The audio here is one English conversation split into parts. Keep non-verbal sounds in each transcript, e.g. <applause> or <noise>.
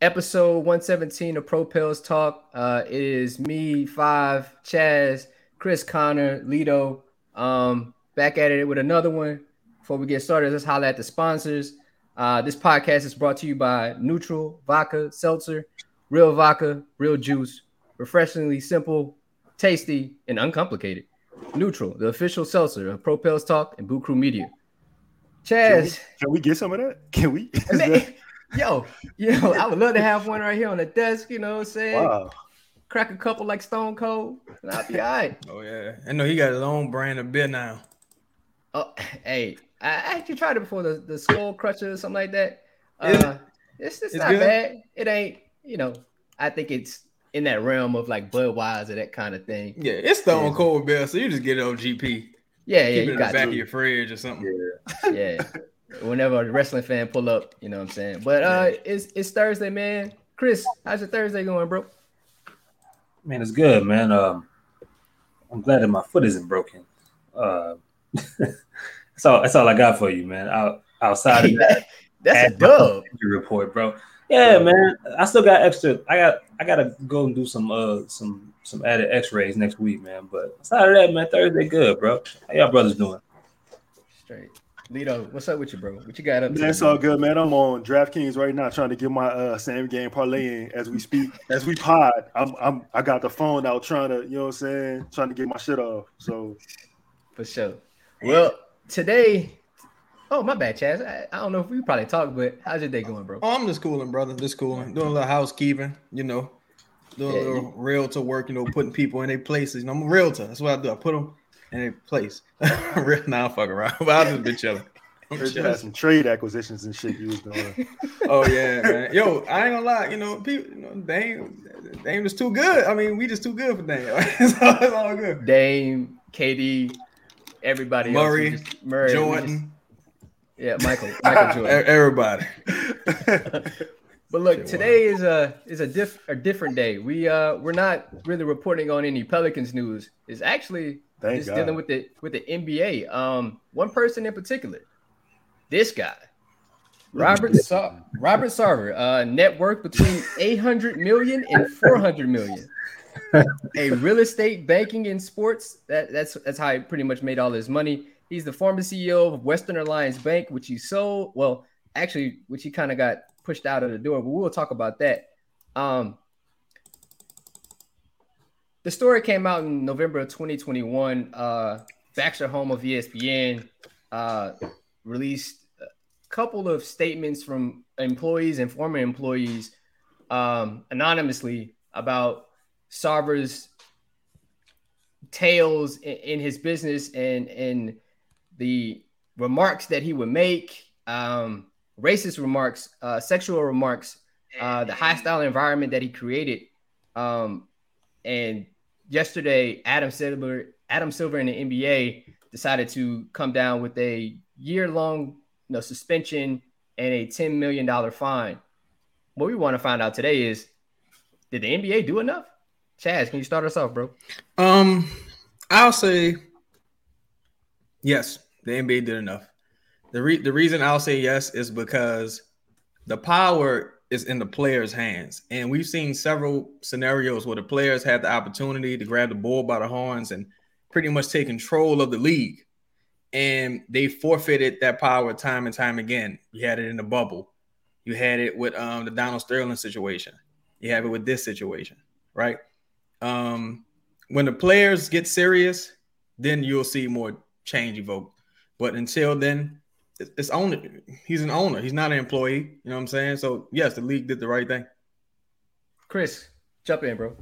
episode 117 of Propels Talk. Uh, it is me, Five, Chaz, Chris Connor, Lito. Um, back at it with another one. Before we get started, let's holler at the sponsors. Uh, this podcast is brought to you by Neutral Vodka Seltzer, real vodka, real juice, refreshingly simple, tasty, and uncomplicated. Neutral, the official seltzer of Propels Talk and Boo Crew Media. Chaz, Can we, can we get some of that? Can we? <laughs> Is Man, that- yo, yo, I would love to have one right here on the desk. You know what I'm saying? wow. Crack a couple like Stone Cold, and I'll be all right. Oh yeah, I know he got his own brand of beer now. Oh, hey, I actually tried it before the, the Skull Crusher or something like that. Is it? Uh, it's it's, It's not good? bad. It ain't, you know, I think it's in that realm of like Budweiser, that kind of thing. Yeah, it's Stone Yeah. Cold beer, so you just get it on GP. Yeah, yeah, Keep it you in the back to. of your fridge or something. yeah. <laughs> Whenever a wrestling fan pull up, you know what I'm saying. But uh, it's it's Thursday, man. Chris, how's your Thursday going, bro? Man, it's good, man. Um, I'm glad that my foot isn't broken. Uh, <laughs> that's all. That's all I got for you, man. Out, outside of that <laughs> That's a dub. injury report, bro. Yeah, man. I still got extra. I got. I gotta go and do some uh some some added X-rays next week, man. But aside of that, man, Thursday good, bro. How y'all brothers doing? Straight. Lito, what's up with you, bro? What you got up? to? Man, it's all good, man. I'm on DraftKings right now, trying to get my uh, same game parlay in as we speak, as we pod. I'm, I'm, I got the phone out, trying to, you know what I'm saying, trying to get my shit off. So For sure. Well, today, oh my bad, Chaz. I, I don't know if we probably talked, but how's your day going, bro? Oh, I'm just cooling, brother. Just cooling. Doing a little housekeeping, you know. Doing Yeah, a little realtor work, you know, putting people in their places. You know, I'm a realtor. That's what I do. I put them in their place. Real <laughs> now, I'm fucking around. But I just been chilling. I'm heard you had some trade acquisitions and shit you was doing. <laughs> Oh yeah, man. Yo, I ain't gonna lie. You know, people, you know, Dame, Dame is too good. I mean, we just too good for Dame. <laughs> so it's all good. Dame, KD, everybody Murray, else. just- Murray, Jordan, just- yeah, Michael, Michael Jordan. everybody. But look, Shit, today is a is a diff a different day. We uh we're not really reporting on any Pelicans news. It's actually Thank just God. dealing with the with the NBA. Um, one person in particular, this guy, Robert Sa- Robert Sarver, uh, net worth between 800 million and 400 million. A real estate banking and sports. That that's that's how he pretty much made all his money. He's the former CEO of Western Alliance Bank, which he sold. Well, actually, which he kind of got pushed out of the door. But we'll talk about that. Um, the story came out in November of 2021. Uh, Baxter Holmes of ESPN uh, released a couple of statements from employees and former employees um, anonymously about Sarver's tales in, in his business and and the remarks that he would make, um, racist remarks, uh, sexual remarks, uh, the hostile environment that he created. Um, and yesterday, Adam Silver, Adam Silver in the NBA decided to come down with a year-long you know, suspension and a $10 million fine. What we want to find out today is, did the NBA do enough? Chaz, can you start us off, bro? Um, I'll say yes. The NBA did enough. The re- the reason I'll say yes is because the power is in the players' hands, and we've seen several scenarios where the players had the opportunity to grab the bull by the horns and pretty much take control of the league, and they forfeited that power time and time again. You had it in the bubble, you had it with um, the Donald Sterling situation, you have it with this situation, right? Um, when the players get serious, then you'll see more change evoke. But until then, it's, it's owner. He's an owner. He's not an employee. You know what I'm saying? So yes, the league did the right thing. Chris, jump in, bro.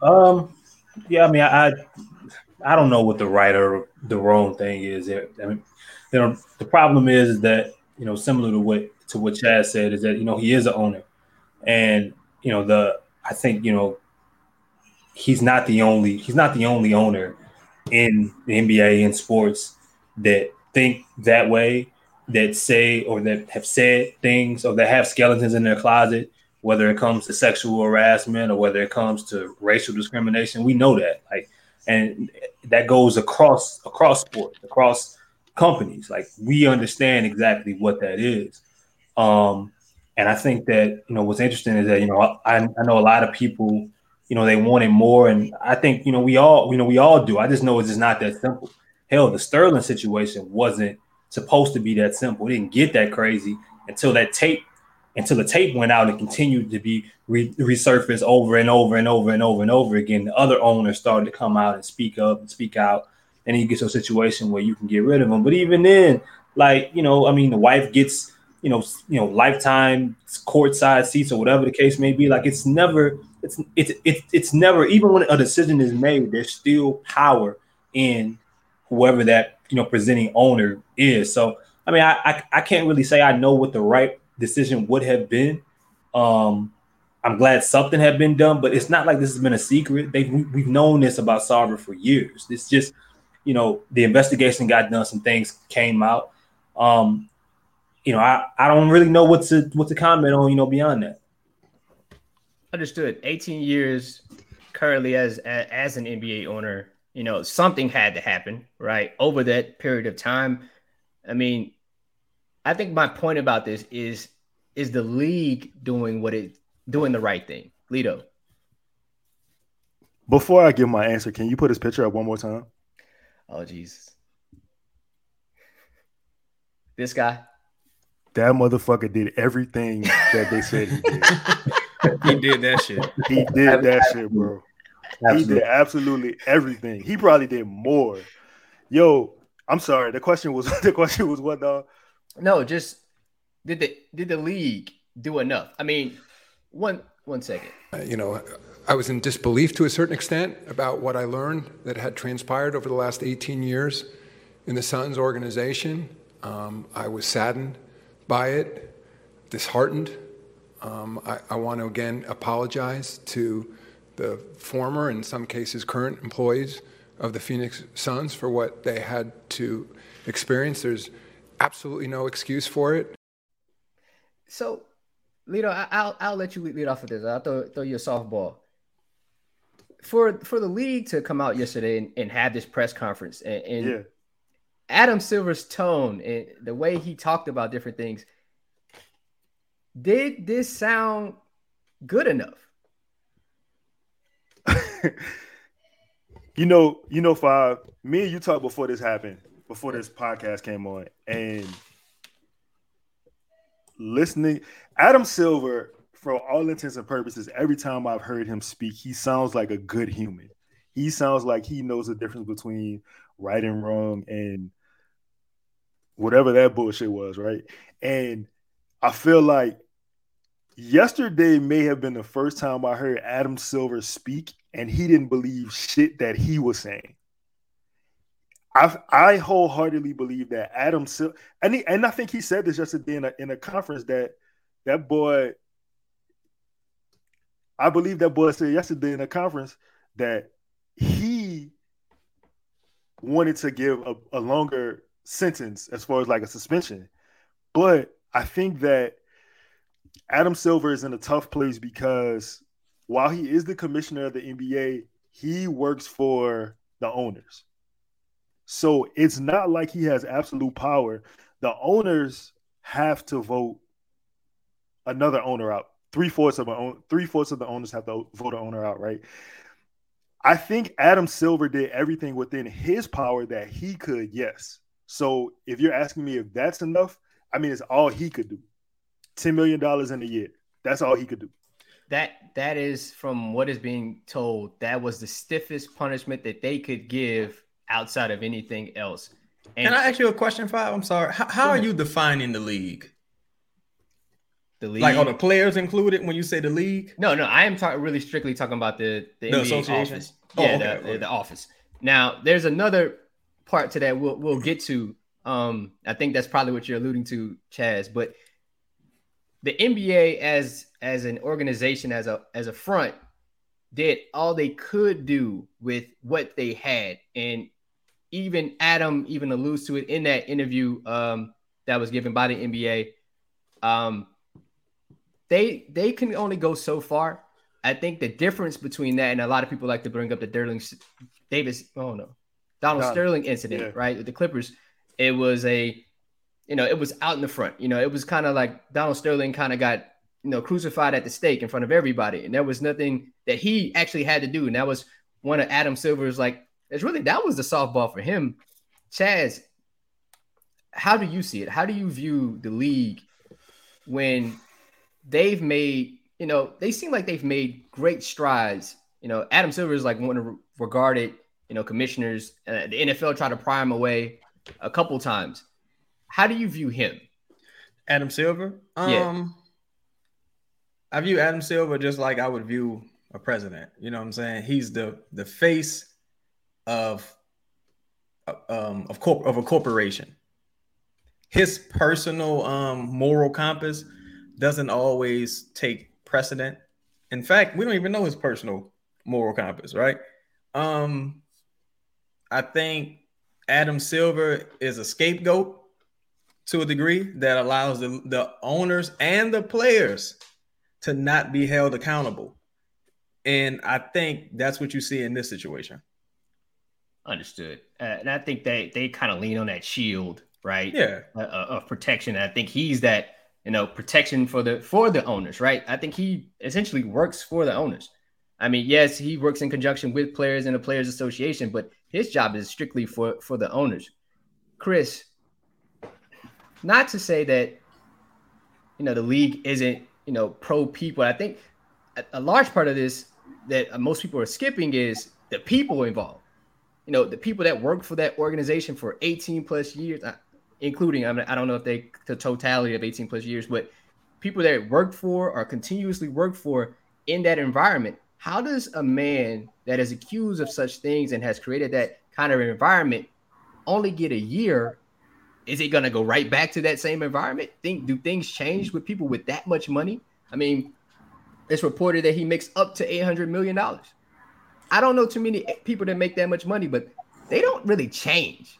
Um, yeah, I mean, I I don't know what the right or the wrong thing is. I mean, you know, the problem is that you know, similar to what to what Chad said, is that you know he is an owner, and you know the I think you know he's not the only he's not the only owner in the NBA in sports that think that way, that say or that have said things or that have skeletons in their closet whether it comes to sexual harassment or whether it comes to racial discrimination we know that like and that goes across across sports across companies like we understand exactly what that is um And I think that you know what's interesting is that you know I, I know a lot of people you know they wanted more, and I think you know we all you know we all do. I just know it's just not that simple. Hell, the Sterling situation wasn't supposed to be that simple. It didn't get that crazy until that tape until the tape went out and continued to be re- resurfaced over and over and over and over and over again. The other owners started to come out and speak up and speak out, and you get to a situation where you can get rid of them. But even then, like you know, I mean, the wife gets you know, you know, lifetime courtside seats or whatever the case may be. Like it's never, it's it's it's it's never. Even when a decision is made, there's still power in whoever that you know presenting owner is. So I mean, I I, I can't really say I know what the right decision would have been. Um, I'm glad something had been done, but it's not like this has been a secret. They we've known this about Sarver for years. It's just, you know, the investigation got done, some things came out. Um, you know, I, I don't really know what to what to comment on, you know, beyond that. Understood. 18 years currently as as an NBA owner, you know, something had to happen, right? Over that period of time. I mean, I think my point about this is is the league doing what it doing the right thing? Lito. Before I give my answer, can you put his picture up one more time? Oh Jesus. This guy. That motherfucker did everything that they said he did. <laughs> he did that shit. He did that shit, bro. Absolutely. He did absolutely everything. He probably did more. Yo, I'm sorry. The question was <laughs> the question was what dog? No, just did the did the league do enough? I mean, one one second. Uh, you know, I was in disbelief to a certain extent about what I learned that had transpired over the last 18 years in the Suns organization. Um, I was saddened by it, disheartened. Um, I, I want to again apologize to the former, in some cases current employees of the Phoenix Suns for what they had to experience. There's absolutely no excuse for it. So, Lito, I, will I'll let you lead off with this. I'll throw, throw you a softball. For for the league to come out yesterday and, and have this press conference and, and yeah. Adam Silver's tone and the way he talked about different things, did this sound good enough? <laughs> you know, you know, five. Me and you talked before this happened, before this podcast came on, and listening, Adam Silver, for all intents and purposes, every time I've heard him speak, he sounds like a good human. He sounds like he knows the difference between right and wrong and whatever that bullshit was, right? And I feel like yesterday may have been the first time I heard Adam Silver speak and he didn't believe shit that he was saying. I I wholeheartedly believe that Adam Silver, and he, and I think he said this yesterday in a in a conference that that boy. I believe that boy said yesterday in a conference that he wanted to give a, a longer sentence as far as like a suspension, but I think that Adam Silver is in a tough place because while he is the commissioner of the NBA, he works for the owners. So it's not like he has absolute power. The owners have to vote another owner out. Three fourths of own, three fourths of the owners have to vote an owner out, right? I think Adam Silver did everything within his power that he could, yes. So if you're asking me if that's enough, I mean it's all he could do. $10 million in a year. That's all he could do. That that is from what is being told, that was the stiffest punishment that they could give outside of anything else. And Can I ask you a question, Five? I'm sorry. How, how are you defining the league? The league, like are the players included when you say the league? No, no. I am talking really strictly talking about the the, the association. Office. Oh, yeah, okay, the, okay. the office. Now, there's another part to that we'll we'll get to. Um, I think that's probably what you're alluding to, Chaz. But the NBA as as an organization, as a as a front, did all they could do with what they had, and even Adam even alludes to it in that interview um, that was given by the NBA. Um, they they can only go so far. I think the difference between that and a lot of people like to bring up the Sterling Davis, oh no, Donald Sterling incident, yeah. right? With the Clippers, it was a you know, it was out in the front. You know, it was kind of like Donald Sterling kind of got, you know, crucified at the stake in front of everybody. And there was nothing that he actually had to do. And that was one of Adam Silver's like, it's really that was the softball for him. Chaz, how do you see it? How do you view the league when they've made, you know, they seem like they've made great strides. You know, Adam Silver is like one of regarded, you know, commissioners. Uh, the NFL tried to pry him away a couple times. How do you view him? Adam Silver? Um yeah. I view Adam Silver just like I would view a president. You know what I'm saying? He's the the face of um of corp- of a corporation. His personal um moral compass doesn't always take precedent. In fact, we don't even know his personal moral compass, right? Um I think Adam Silver is a scapegoat to a degree that allows the, the owners and the players to not be held accountable. And I think that's what you see in this situation. Understood. Uh, and I think they they kind of lean on that shield, right? Yeah, uh, uh, of protection. And I think he's that you know protection for the for the owners, right? I think he essentially works for the owners. I mean, yes, he works in conjunction with players and the players association, but his job is strictly for for the owners. Chris, not to say that you know the league isn't you know pro people. I think a, a large part of this that most people are skipping is the people involved. You know, the people that work for that organization for 18 plus years, uh, including I, mean, I don't know if they the totality of 18 plus years, but people that work for or continuously work for in that environment. How does a man that is accused of such things and has created that kind of environment only get a year is it going to go right back to that same environment? Think do things change with people with that much money? I mean, it's reported that he makes up to eight hundred million dollars. I don't know too many people that make that much money, but they don't really change.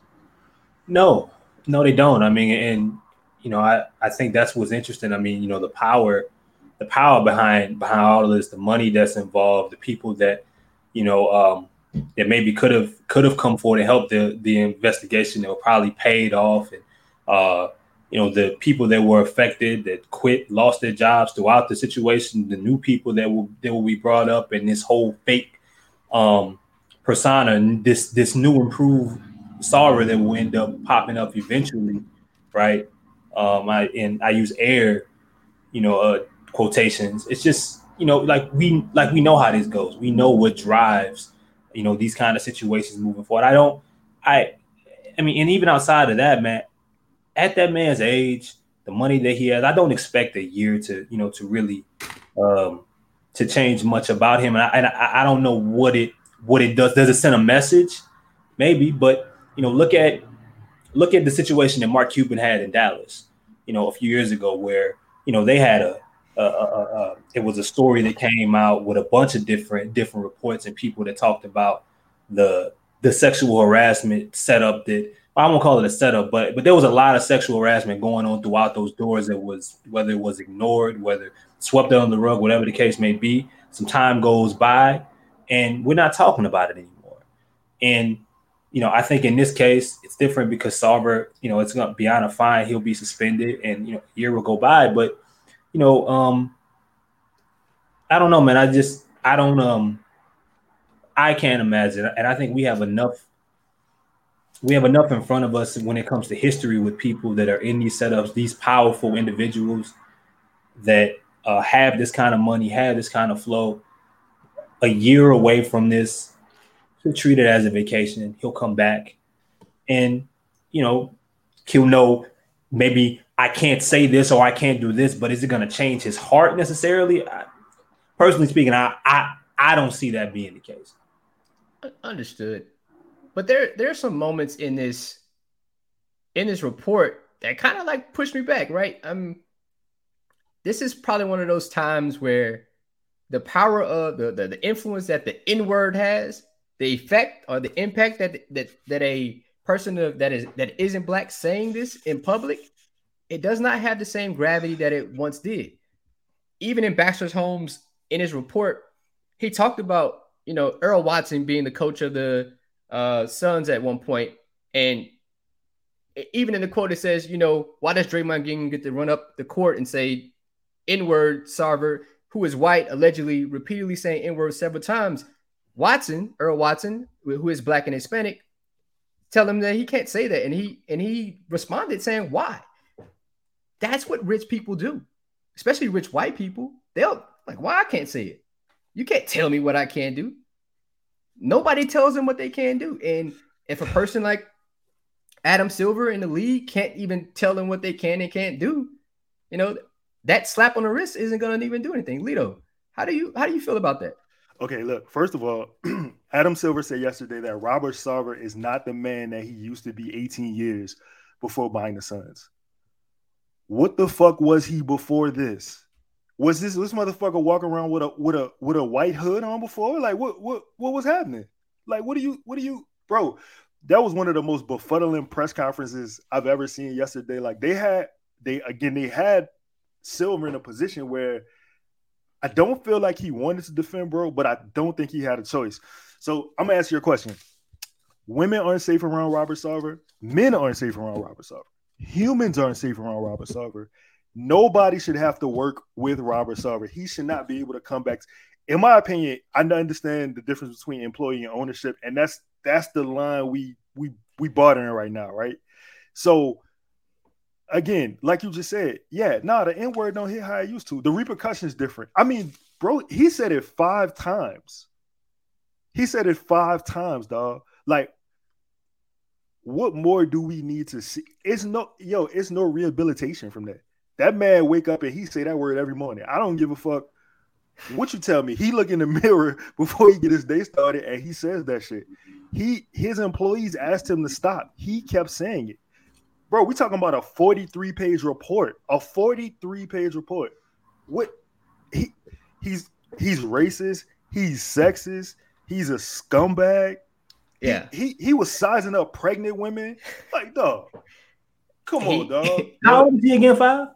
No, no, they don't. I mean, and you know, I I think that's what's interesting. I mean, you know, the power, the power behind behind all of this, the money that's involved, the people that you know um, that maybe could have could have come forward and helped the the investigation that were probably paid off and uh you know the people that were affected that quit lost their jobs throughout the situation the new people that will that will be brought up and this whole fake um persona and this this new improved Sarver that will end up popping up eventually right? Um I and I use air you know uh quotations. It's just you know like we like we know how this goes. We know what drives you know these kind of situations moving forward. I don't, I, I mean, and even outside of that, man, at that man's age, the money that he has, I don't expect a year to you know to really um, to change much about him, and I, and I, I don't know what it what it does. Does it send a message? Maybe, but you know, look at look at the situation that Mark Cuban had in Dallas, you know, a few years ago, where you know they had a uh, uh, uh, it was a story that came out with a bunch of different different reports and people that talked about the the sexual harassment setup that I won't call it a setup, but but there was a lot of sexual harassment going on throughout those doors. That was whether it was ignored, whether swept under the rug, whatever the case may be. Some time goes by, and we're not talking about it anymore. And you know, I think in this case it's different because Sarver, you know, it's going to be on a fine. He'll be suspended, and you know, a year will go by. But you know, um, I don't know, man. I just I don't um I can't imagine, and I think we have enough. We have enough in front of us when it comes to history with people that are in these setups, these powerful individuals that uh, have this kind of money, have this kind of flow. A year away from this, he'll treat it as a vacation. He'll come back, and you know, he'll know maybe I can't say this or I can't do this, but is it going to change his heart necessarily? I, personally speaking, I, I I don't see that being the case. Understood, but there there are some moments in this in this report that kind of like push me back. Right, I'm. This is probably one of those times where the power of the the, the influence that the N word has, the effect or the impact that that that a person of, that is that isn't black saying this in public it does not have the same gravity that it once did. Even in Baxter's Holmes, in his report, he talked about you know Earl Watson being the coach of the uh, Suns at one point, and even in the quote, it says, you know, why does Draymond Green get to run up the court and say N-word Sarver, who is white, allegedly repeatedly saying N-word several times? Watson, Earl Watson, who is black and Hispanic, tell him that he can't say that. And he and he responded saying, Why? That's what rich people do, especially rich white people. They'll like, why I can't say it. You can't tell me what I can do. Nobody tells them what they can do. And if a person like Adam Silver in the league can't even tell them what they can and can't do, you know, that slap on the wrist isn't gonna even do anything. Lito, how do you how do you feel about that? Okay, look, first of all, <clears throat> Adam Silver said yesterday that Robert Sarver is not the man that he used to be 18 years before buying the Suns. What the fuck was he before this? Was this this motherfucker walking around with a with a with a white hood on before? Like what what what was happening? Like what do you what do you bro? That was one of the most befuddling press conferences I've ever seen yesterday. Like they had they again they had Silver in a position where I don't feel like he wanted to defend bro, but I don't think he had a choice. So I'm gonna ask you a question. Women aren't safe around Robert Sarver. Men aren't safe around Robert Sarver. Humans aren't safe around Robert Sarver. Nobody should have to work with Robert Sarver. He should not be able to come back. In my opinion, I understand the difference between employee and ownership, and that's that's the line we we we bartering right now, right? So again, like you just said, yeah, nah, the N word don't hit how it used to. The repercussions different. I mean, bro, he said it five times. He said it five times, dog. Like, what more do we need to see? It's no, yo, it's no rehabilitation from that. That man wake up and he say that word every morning. I don't give a fuck what you tell me. He look in the <laughs> mirror before he get his day started and he says that shit. He his employees asked him to stop. He kept saying it bro, we talking about a 43 page report, a 43 page report. What he he's he's racist, he's sexist, he's a scumbag. Yeah, he he, he was sizing up pregnant women. Like, dog, come he, on, dog. <laughs> How old is he again, five?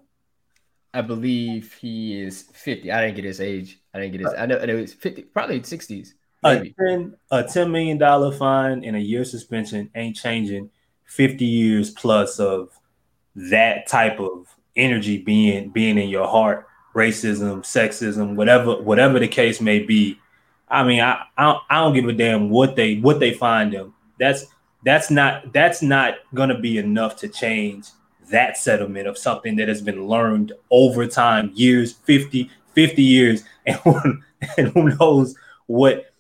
I believe he is 50. I didn't get his age. I didn't get his. I know, I know it's 50, probably 60s. Maybe. A 10, a $10 million fine and a year suspension ain't changing 50 years plus of that type of energy being being in your heart racism sexism whatever whatever the case may be. I mean i i don't, I don't give a damn what they what they find them. That's that's not that's not going to be enough to change that settlement of something that has been learned over time years 50 50 years. <laughs> And, and who knows what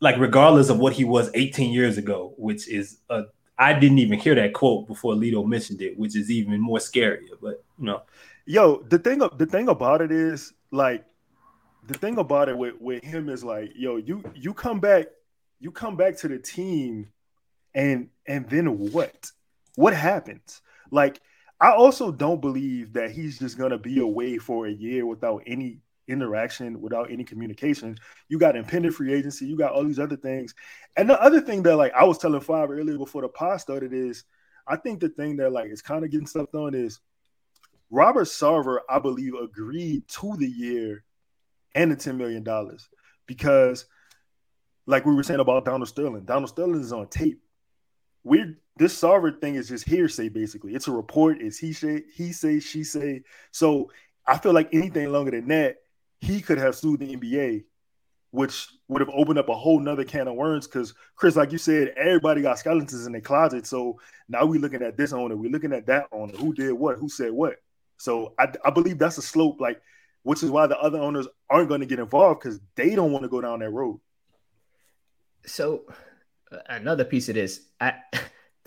like regardless of what he was 18 years ago which is a I didn't even hear that quote before Lito mentioned it, which is even more scarier. But you know, yo, the thing the thing about it is like the thing about it with, with him is like, yo, you you come back, you come back to the team, and and then what? What happens? Like, I also don't believe that he's just gonna be away for a year without any interaction, without any communication. You got impending free agency, you got all these other things. And the other thing that like I was telling Five earlier before the pod started is I think the thing that like is kind of getting stuff done is Robert Sarver, I believe, agreed to the year and the $10 million because like we were saying about Donald Sterling, Donald Sterling is on tape. We this Sarver thing is just hearsay, basically. It's a report. It's he say, he say, she say. So I feel like anything longer than that, he could have sued the NBA, which would have opened up a whole nother can of worms. Because Chris, like you said, everybody got skeletons in their closet. So now we're looking at this owner, we're looking at that owner, who did what, who said what. So I, I believe that's a slope, like, which is why the other owners aren't going to get involved because they don't want to go down that road. So uh, another piece of this, the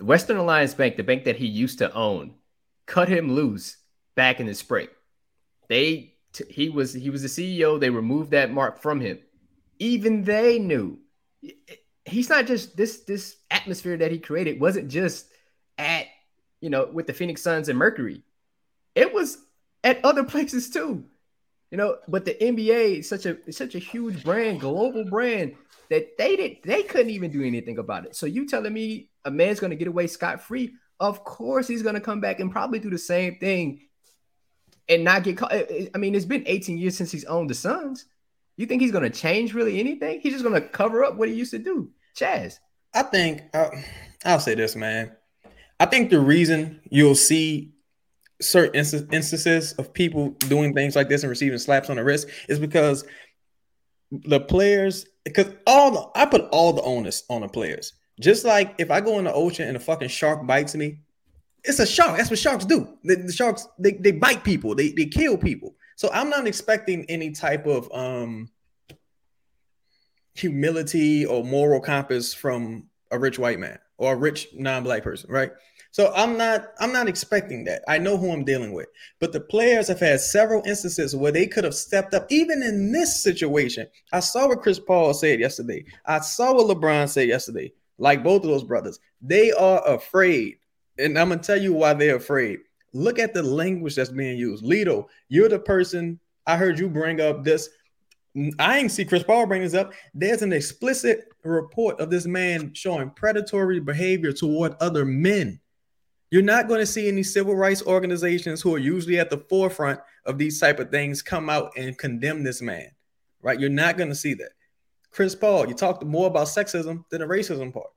<laughs> Western Alliance Bank, the bank that he used to own, cut him loose back in the spring. They he was he was the CEO. They removed that mark from him. Even they knew he's not just this this atmosphere that he created wasn't just at you know with the Phoenix Suns and Mercury. It was at other <laughs> places too. You know, but the NBA is such a such a huge brand, global brand that they did they couldn't even do anything about it. So you telling me a man's going to get away scot free? Of course he's going to come back and probably do the same thing and not get caught. I mean, it's been 18 years since he's owned the Suns. You think he's going to change really anything? He's just going to cover up what he used to do. Chaz. I think uh, I'll say this, man. I think the reason you'll see certain instances of people doing things like this and receiving slaps on the wrist is because the players because all the, I put all the onus on the players. Just like if I go in the ocean and a fucking shark bites me, it's a shark. That's what sharks do. The, the sharks they, they bite people, they, they kill people. So I'm not expecting any type of um humility or moral compass from a rich white man or a rich non-black person, right? So I'm not I'm not expecting that. I know who I'm dealing with. But the players have had several instances where they could have stepped up, even in this situation. I saw what Chris Paul said yesterday. I saw what LeBron said yesterday. Like both of those brothers, they are afraid, and I'm gonna tell you why they're afraid. Look at the language that's being used. Lito, you're the person I heard you bring up this. I ain't see Chris Paul bring this up. There's an explicit report of this man showing predatory behavior toward other men. You're not going to see any civil rights organizations who are usually at the forefront of these type of things come out and condemn this man, right? You're not going to see that. Chris Paul, you talked more about sexism than the racism part.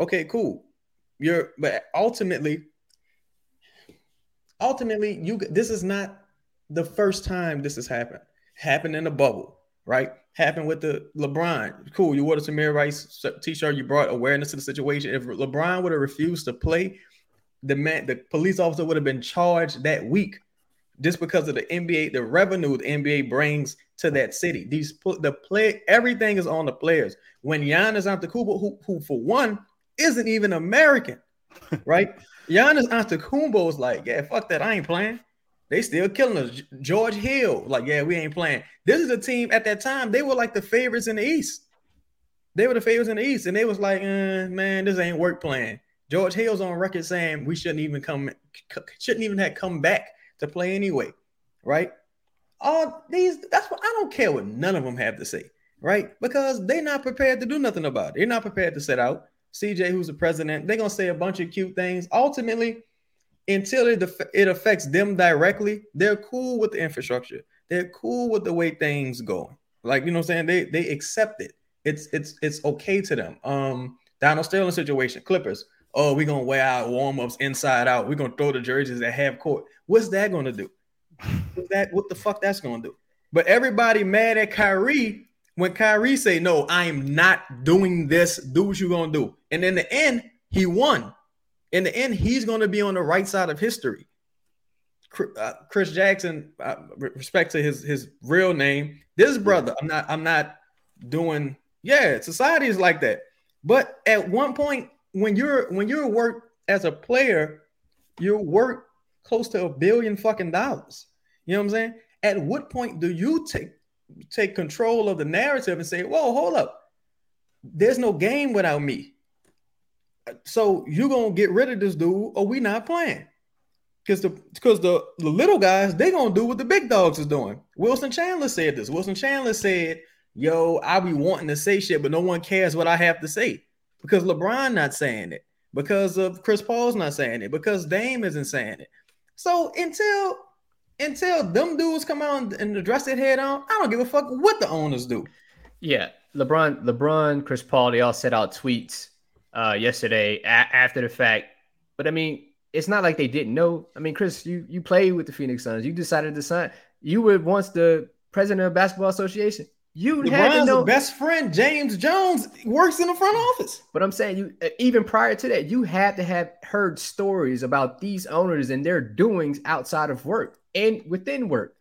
Okay, cool. You're, but ultimately, ultimately, you this is not the first time this has happened. Happened in a bubble, right? Happened with the LeBron. Cool. You wore the Tamir Rice t-shirt. You brought awareness to the situation. If LeBron would have refused to play, the man, the police officer would have been charged that week just because of the NBA, the revenue the NBA brings to that city. These put the play, everything is on the players. When Giannis Antetokounmpo, who, who for one isn't even American, right? <laughs> Giannis Antetokounmpo is like, yeah, fuck that, I ain't playing. They still killing us. George Hill, like, yeah, we ain't playing. This is a team at that time. They were like the favorites in the East. They were the favorites in the East, and they was like, eh, man, this ain't work playing. George Hill's on record saying we shouldn't even come, shouldn't even have come back to play anyway, right? All these, that's what I don't care what none of them have to say, right? Because they're not prepared to do nothing about it. They're not prepared to set out. CJ, who's the president, they're gonna say a bunch of cute things. Ultimately, until it, it affects them directly, they're cool with the infrastructure. They're cool with the way things going. Like you know, what I'm saying they they accept it. It's it's it's okay to them. Um, Donald Sterling situation, Clippers oh, we're gonna wear our warm-ups inside out. We're gonna throw the jerseys at half court. What's that gonna do? What's that what the fuck that's gonna do? But everybody mad at Kyrie when Kyrie say, No, I am not doing this. Do what you're gonna do. And in the end, he won. In the end, he's gonna be on the right side of history. Uh, Chris Jackson, uh, respect to his his real name, this brother. I'm not. I'm not doing. Yeah, society is like that. But at one point, when you're when you're work as a player, you're worth close to a billion fucking dollars. You know what I'm saying? At what point do you take take control of the narrative and say, "Whoa, hold up, there's no game without me." So you're gonna get rid of this dude, or we not playing? Because the because the, the little guys they gonna do what the big dogs is doing. Wilson Chandler said this. Wilson Chandler said, "Yo, I be wanting to say shit, but no one cares what I have to say." because LeBron not saying it, because of Chris Paul's not saying it, because Dame isn't saying it. So until until them dudes come out and address it head on, I don't give a fuck what the owners do. Yeah, LeBron, LeBron, Chris Paul, they all set out tweets uh, yesterday a- after the fact. But I mean, it's not like they didn't know. I mean, Chris, you you played with the Phoenix Suns. You decided to sign. You were once the president of Basketball Association. You LeBron's had to know best friend James Jones works in the front office. But I'm saying you even prior to that, you had to have heard stories about these owners and their doings outside of work and within work.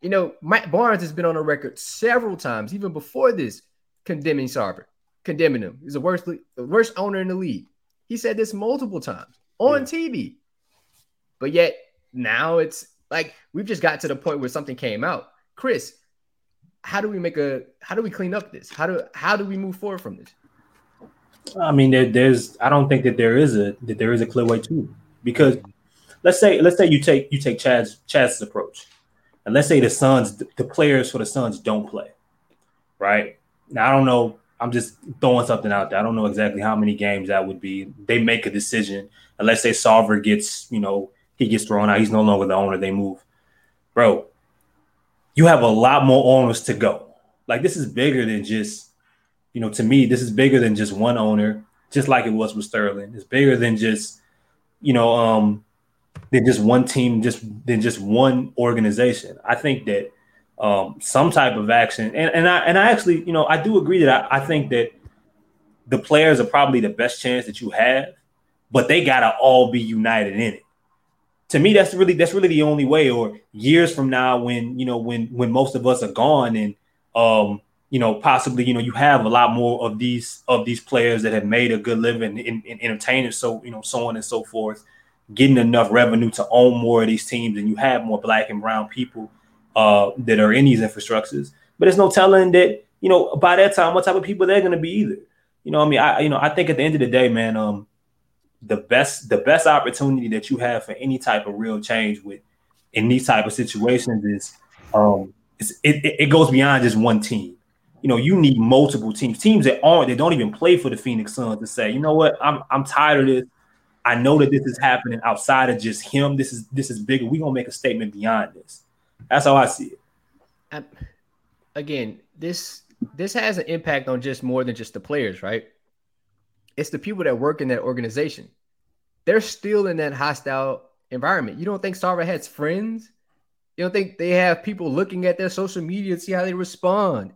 You know, Mike Barnes has been on a record several times, even before this, condemning Sarver, condemning him. He's the worst, the worst owner in the league. He said this multiple times on yeah. TV. But yet now it's like we've just got to the point where something came out. Chris, how do we make a how do we clean up this? How do how do we move forward from this? I mean, there, there's I don't think that there is a that there is a clear way to because let's say let's say you take you take Chad's approach, and let's say the Suns the players for the Suns don't play, right? Now I don't know. I'm just throwing something out there. I don't know exactly how many games that would be. They make a decision, and let's say Sarver gets you know he gets thrown out. He's no longer the owner. They move, bro you have a lot more owners to go. Like this is bigger than just, you know, to me, this is bigger than just one owner, just like it was with Sterling. It's bigger than just you know, um, than just one team, just than just one organization. I think that um, some type of action, and, and I and I actually, you know, I do agree that I, I think that the players are probably the best chance that you have, but they gotta all be united in it. To me, that's really that's really the only way. Or years from now, when you know when when most of us are gone, and um, you know possibly you know you have a lot more of these of these players that have made a good living in, in entertainment, so you know so on and so forth getting enough revenue to own more of these teams and you have more black and brown people uh, that are in these infrastructures. But there's no telling that, you know, by that time, what type of people they're going to be either. You know, I mean, I, you know, I think at the end of the day, man, um, the best, the best opportunity that you have for any type of real change with in these type of situations is, um, it, it goes beyond just one team. You know, you need multiple teams, teams that aren't, that don't even play for the Phoenix Suns to say, you know what, I'm, I'm tired of this. I know that this is happening outside of just him. This is this is bigger. We're gonna make a statement beyond this. That's how I see it. again, this this has an impact on just more than just the players, right? It's the people that work in that organization. They're still in that hostile environment. You don't think Sarver has friends? You don't think they have people looking at their social media to see how they respond?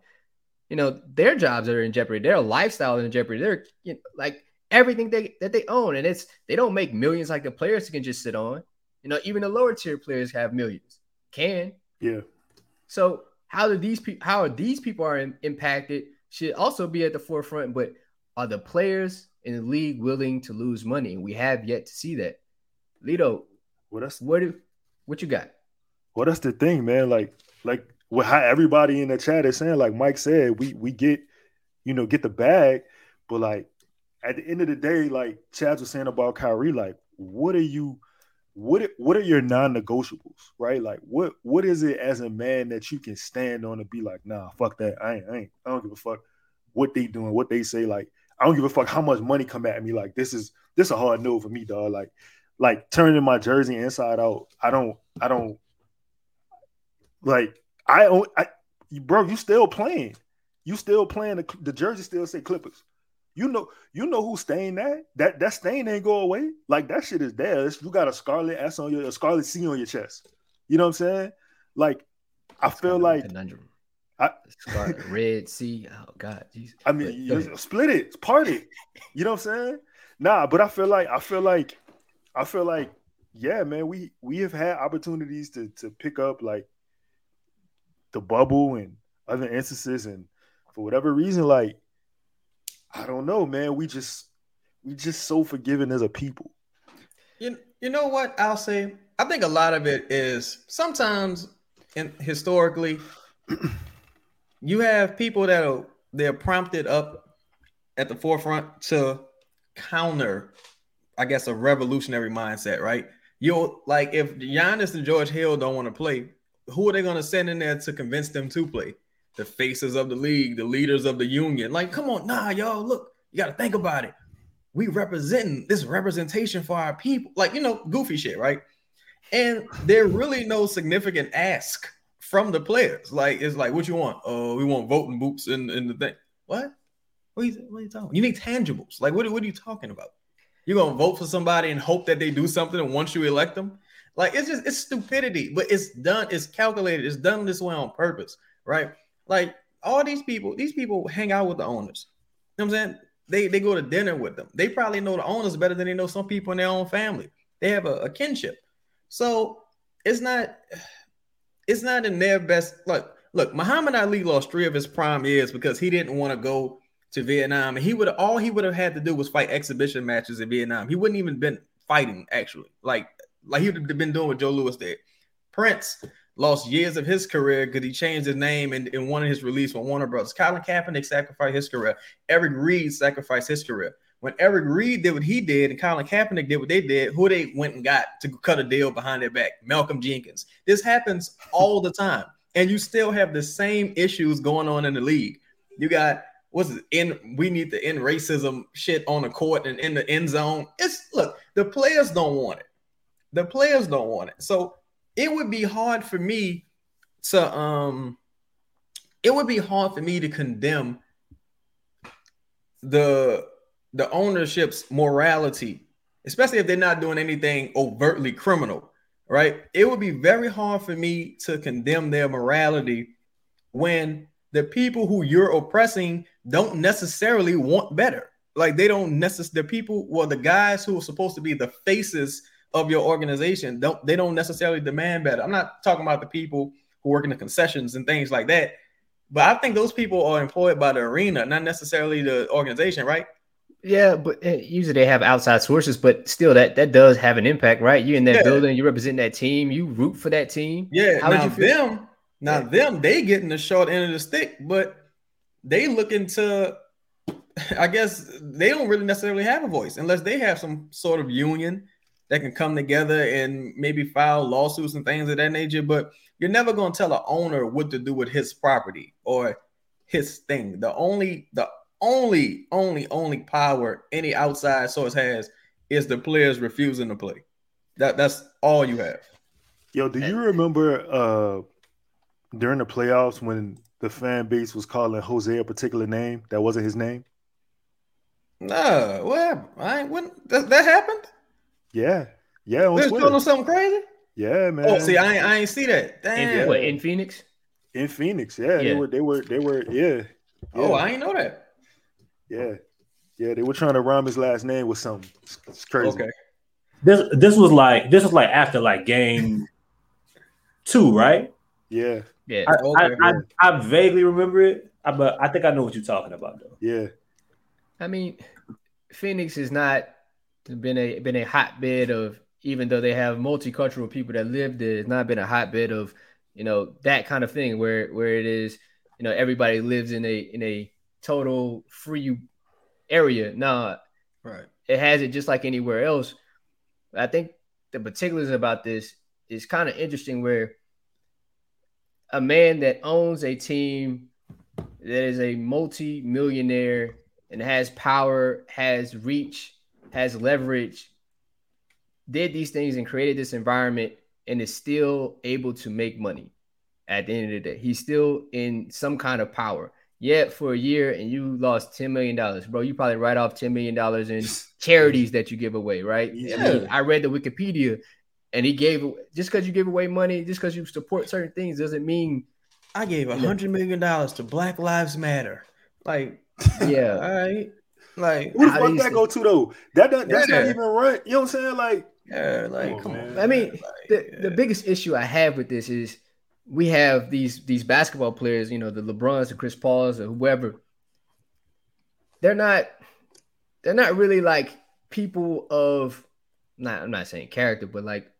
You know, their jobs are in jeopardy. Their lifestyle is in jeopardy. They're you know, like everything they that they own, and it's they don't make millions like the players can just sit on. You know, even the lower tier players have millions. Can yeah. So how do these people? How are these people are in, impacted? Should also be at the forefront. But are the players in the league willing to lose money? We have yet to see that. Lito, what else? What do, what you got? Well, that's the thing, man. Like, like what how everybody in the chat is saying, like Mike said, we we get, you know, get the bag, but like at the end of the day, like Chad was saying about Kyrie, like what are you, what what are your non-negotiables, right? Like what what is it as a man that you can stand on and be like, nah, fuck that, I ain't, I ain't, I don't give a fuck what they doing, what they say, like I don't give a fuck how much money come at me, like this is this a hard no for me, dog, like like turning my jersey inside out, I don't, I don't, like I, I, bro, you still playing, you still playing. The, the jersey still say Clippers. You know, you know who stain that? That that stain ain't go away. Like that shit is there. It's, you got a scarlet S on your a scarlet C on your chest. You know what I'm saying? Like, I feel like conundrum. I, scarlet red C. Oh God, Jesus. I mean, you split it, part it. You know what I'm saying? Nah, but I feel like I feel like I feel like yeah, man. We we have had opportunities to to pick up like the bubble and other instances, and for whatever reason, like I don't know, man. We just we just so forgiving as a people. You you know what I'll say? I think a lot of it is sometimes and historically <clears throat> you have people that are they're prompted up at the forefront to counter, I guess, a revolutionary mindset, right? You like if Giannis and George Hill don't want to play, who are they going to send in there to convince them to play? The faces of the league, the leaders of the union. Like, come on, nah, y'all, look, you got to think about it. We representing this representation for our people, like you know, goofy shit, right? And there really no significant ask from the players. Like, it's like, what you want? Oh, we want voting boots in, in the thing. What? What are, you, what are you talking? You need tangibles. Like, what, what are you talking about? You're gonna vote for somebody and hope that they do something, and once you elect them, like it's just it's stupidity. But it's done. It's calculated. It's done this way on purpose, right? Like all these people, these people hang out with the owners. You know what I'm saying? They they go to dinner with them. They probably know the owners better than they know some people in their own family. They have a, a kinship. So it's not it's not in their best look. Look, Muhammad Ali lost three of his prime years because he didn't want to go to Vietnam. And he would all he would have had to do was fight exhibition matches in Vietnam. He wouldn't even been fighting actually. Like like he would have been doing what Joe Louis did. Prince lost years of his career because he changed his name and, and wanted his release from Warner Brothers. Colin Kaepernick sacrificed his career. Eric Reid sacrificed his career. When Eric Reid did what he did and Colin Kaepernick did what they did, who they went and got to cut a deal behind their back? Malcolm Jenkins. This happens all the time. And you still have the same issues going on in the league. You got what's it in we need to end racism shit on the court and in the end zone. It's look, the players don't want it. The players don't want it. So it would be hard for me to um it would be hard for me to condemn the the ownership's morality especially if they're not doing anything overtly criminal, right? It would be very hard for me to condemn their morality when the people who you're oppressing don't necessarily want better. Like they don't necessarily the people, well, the guys who are supposed to be the faces of your organization don't they don't necessarily demand better. I'm not talking about the people who work in the concessions and things like that. But I think those people are employed by the arena, not necessarily the organization, right? Yeah, but eh, usually they have outside sources, but still that that does have an impact, right? You're in that Yeah. building, you represent that team, you root for that team. Yeah, How now them, now them, they getting the short end of the stick, but they looking to, I guess they don't really necessarily have a voice unless they have some sort of union that can come together and maybe file lawsuits and things of that nature. But you're never going to tell an owner what to do with his property or his thing. The only, the only, only, only power any outside source has is the players refusing to play. That that's all you have. Yo, do you remember uh during the playoffs when the fan base was calling Jose a particular name that wasn't his name? No, what happened? I ain't when that, that happened. Yeah, yeah, on They was Twitter. calling something crazy. Yeah, man. Oh, see, I ain't, I ain't see that. In, Damn. what, in Phoenix? in Phoenix, yeah, they were, they were, they were, yeah, Oh, yeah. I ain't know that. yeah, yeah. They were trying to rhyme his last name with something. It's, it's crazy. Okay. This this was like this was like after like game two, right? Yeah, Yeah. I, Okay. I, I, I vaguely remember it, but I think I know what you're talking about though. yeah, I mean, Phoenix is not been a been a hotbed of even though they have multicultural people that live there, it's not been a hotbed of you know that kind of thing where where it is you know everybody lives in a in a total free area. No, Right. it has it just like anywhere else. I think the particulars about this is kind of interesting where a man that owns a team that is a multi-millionaire and has power, has reach, has leverage, did these things and created this environment and is still able to make money at the end of the day. He's still in some kind of power. Yet for a year and you lost $10 million, bro, you probably write off $10 million in <laughs> charities that you give away, right? I, mean, Yeah. I read the Wikipedia and he gave just because you give away money, just because you support certain things doesn't mean, I gave a hundred million dollars to Black Lives Matter. Like, <laughs> yeah. all right. Like, Who the How fuck that go to though? That, that that's not even right. You know what I'm saying? Like, yeah, like, Come come on, on. man. I mean, Like, the, the biggest issue I have with this is we have these these basketball players, you know, the LeBrons, the Chris Pauls, or whoever. They're not they're not really like people of not I'm not saying character, but like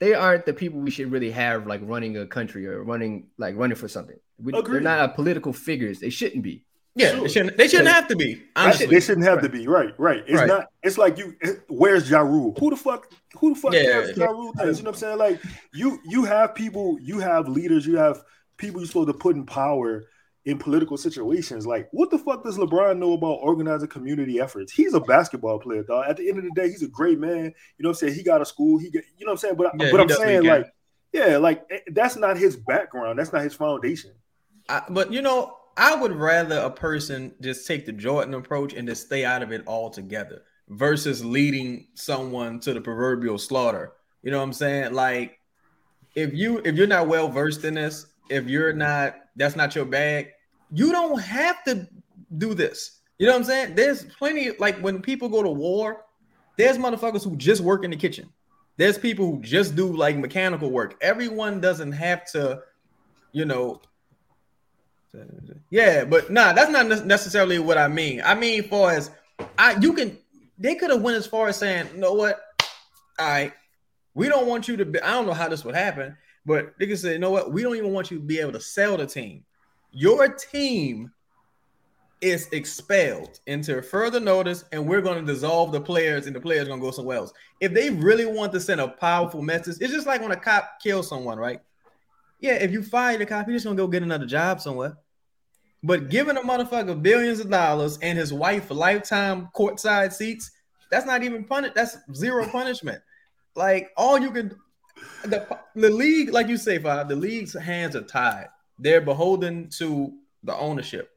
they aren't the people we should really have like running a country or running like running for something. We, they're not a political figures. They shouldn't be. Yeah, Sure. they shouldn't. They shouldn't have to be. Honestly, they shouldn't have to be right. Right. It's Right. not. It's like you. Where's Ja Rule? Who the fuck? Who the fuck Yeah. cares Ja Rule things? You know what I'm saying? Like you. You have people. You have leaders. You have people you're supposed to put in power in political situations. Like what the fuck does LeBron know about organizing community efforts? He's a basketball player, dog. At the end of the day, he's a great man. You know what I'm saying? He got a school. He get. You know what I'm saying? But Yeah, but I'm does what he saying like. Yeah, like eh, that's not his background. That's not his foundation. I, but you know, I would rather a person just take the Jordan approach and just stay out of it altogether versus leading someone to the proverbial slaughter. You know what I'm saying? Like if you if you're not well versed in this, if you're not that's not your bag, you don't have to do this. You know what I'm saying? There's plenty like when people go to war, there's motherfuckers who just work in the kitchen. There's people who just do like mechanical work. Everyone doesn't have to, you know, yeah, but nah, that's not ne- necessarily what I mean. I mean, for as I, you can, they could have went as far as saying, you know what? All right, we don't want you to be. I don't know how this would happen, but they could say, you know what? We don't even want you to be able to sell the team. Your team is expelled into further notice, and we're going to dissolve the players, and the players going to go somewhere else. If they really want to send a powerful message, it's just like when a cop kills someone, right? Yeah, if you fire the cop, you're just gonna go get another job somewhere. But giving a motherfucker billions of dollars and his wife lifetime courtside seats, that's not even punish. That's zero punishment. Like all you can, the, the league, like you say, Five, the league's hands are tied. They're beholden to the ownership.